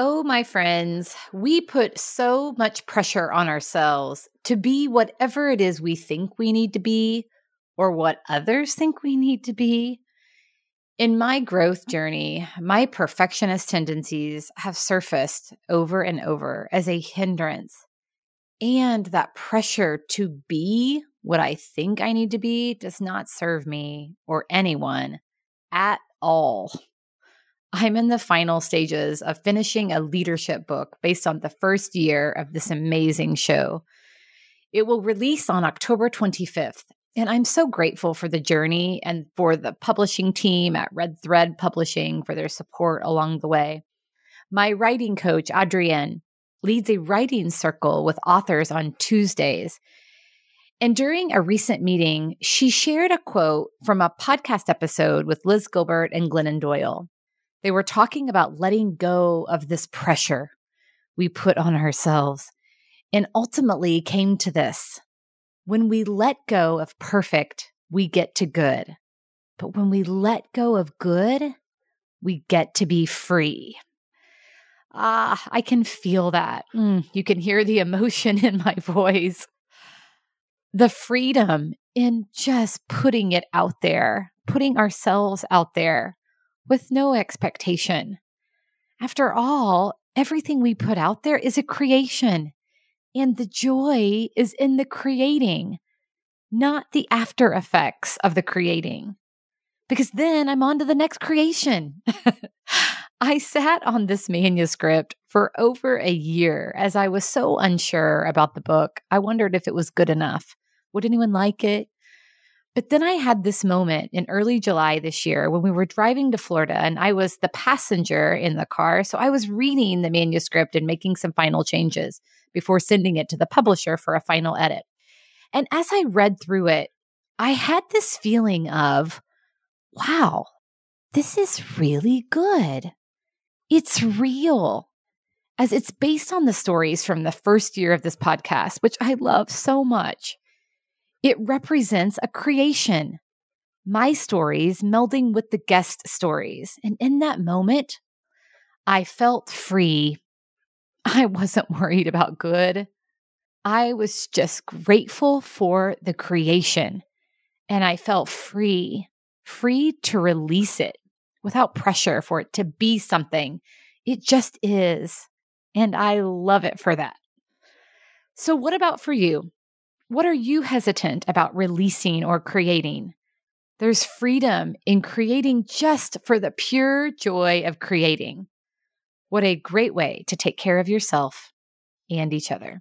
Oh, my friends, we put so much pressure on ourselves to be whatever it is we think we need to be or what others think we need to be. In my growth journey, my perfectionist tendencies have surfaced over and over as a hindrance. And that pressure to be what I think I need to be does not serve me or anyone at all. I'm in the final stages of finishing a leadership book based on the first year of this amazing show. It will release on October 25th, and I'm so grateful for the journey and for the publishing team at Red Thread Publishing for their support along the way. My writing coach, Adrienne, leads a writing circle with authors on Tuesdays. And during a recent meeting, she shared a quote from a podcast episode with Liz Gilbert and Glennon Doyle. They were talking about letting go of this pressure we put on ourselves and ultimately came to this. When we let go of perfect, we get to good. But when we let go of good, we get to be free. Ah, I can feel that. Mm, you can hear the emotion in my voice. The freedom in just putting it out there, putting ourselves out there with no expectation. After all, everything we put out there is a creation, and the joy is in the creating, not the after effects of the creating. Because then I'm on to the next creation. I sat on this manuscript for over a year as I was so unsure about the book. I wondered if it was good enough. Would anyone like it? But then I had this moment in early July this year when we were driving to Florida and I was the passenger in the car. So I was reading the manuscript and making some final changes before sending it to the publisher for a final edit. And as I read through it, I had this feeling of, wow, this is really good. It's real. As it's based on the stories from the first year of this podcast, which I love so much. It represents a creation, my stories melding with the guest stories. And in that moment, I felt free. I wasn't worried about good. I was just grateful for the creation. And I felt free, free to release it without pressure for it to be something. It just is. And I love it for that. So, what about for you? What are you hesitant about releasing or creating? There's freedom in creating just for the pure joy of creating. What a great way to take care of yourself and each other.